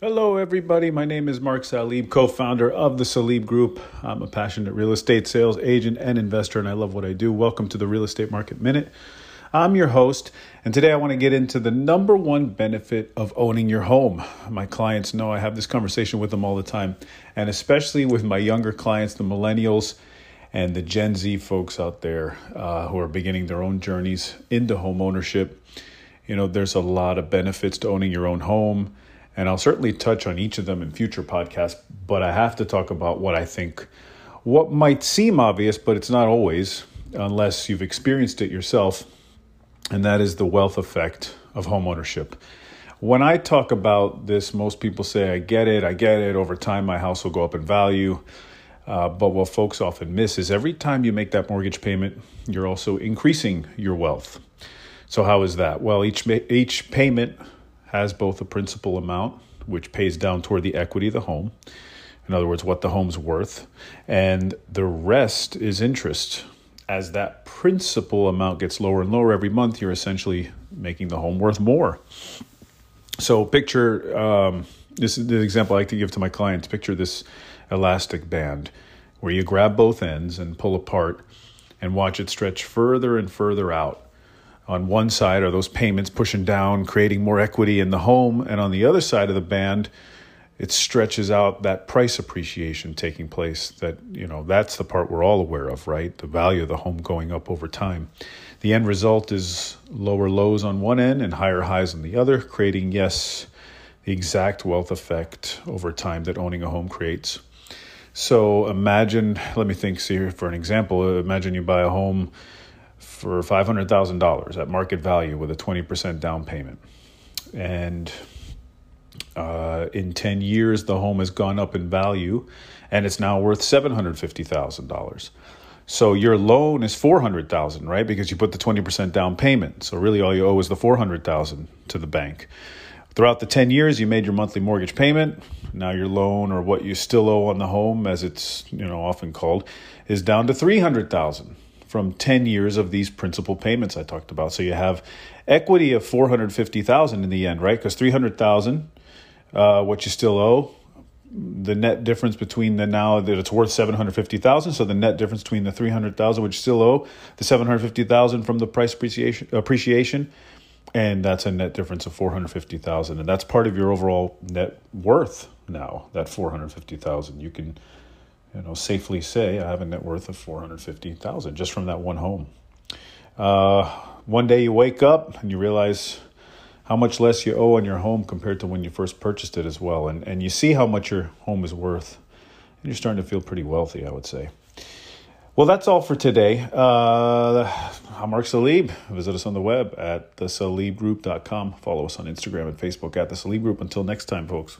Hello, everybody. My name is Mark Salib, co founder of the Salib Group. I'm a passionate real estate sales agent and investor, and I love what I do. Welcome to the Real Estate Market Minute. I'm your host, and today I want to get into the number one benefit of owning your home. My clients know I have this conversation with them all the time, and especially with my younger clients, the millennials and the Gen Z folks out there uh, who are beginning their own journeys into home ownership. You know, there's a lot of benefits to owning your own home and I'll certainly touch on each of them in future podcasts, but I have to talk about what I think, what might seem obvious, but it's not always, unless you've experienced it yourself, and that is the wealth effect of homeownership. When I talk about this, most people say, I get it, I get it. Over time, my house will go up in value. Uh, but what folks often miss is every time you make that mortgage payment, you're also increasing your wealth. So, how is that? Well, each, each payment has both a principal amount, which pays down toward the equity of the home, in other words, what the home's worth, and the rest is interest. As that principal amount gets lower and lower every month, you're essentially making the home worth more. So, picture um, this is the example I like to give to my clients. Picture this elastic band where you grab both ends and pull apart and watch it stretch further and further out on one side are those payments pushing down, creating more equity in the home, and on the other side of the band, it stretches out that price appreciation taking place that you know that's the part we're all aware of right? The value of the home going up over time. The end result is lower lows on one end and higher highs on the other creating yes the exact wealth effect over time that owning a home creates. So imagine let me think here for an example imagine you buy a home for $500,000 at market value with a 20% down payment. And uh, in 10 years, the home has gone up in value and it's now worth $750,000. So your loan is 400,000, right? Because you put the 20% down payment. So really all you owe is the 400,000 to the bank. Throughout the 10 years you made your monthly mortgage payment. Now your loan or what you still owe on the home as it's, you know, often called is down to 300,000 from 10 years of these principal payments I talked about. So you have equity of 450,000 in the end, right? Cuz 300,000 uh, what you still owe the net difference between the now that it's worth 750,000 so the net difference between the 300,000 which you still owe the 750,000 from the price appreciation appreciation and that's a net difference of 450,000 and that's part of your overall net worth now that 450,000 you can you know, safely say I have a net worth of 450,000 just from that one home. Uh, one day you wake up and you realize how much less you owe on your home compared to when you first purchased it as well. And, and you see how much your home is worth. And you're starting to feel pretty wealthy, I would say. Well, that's all for today. Uh, I'm Mark Salib. Visit us on the web at thesalibgroup.com. Follow us on Instagram and Facebook at the Salib Group. Until next time, folks.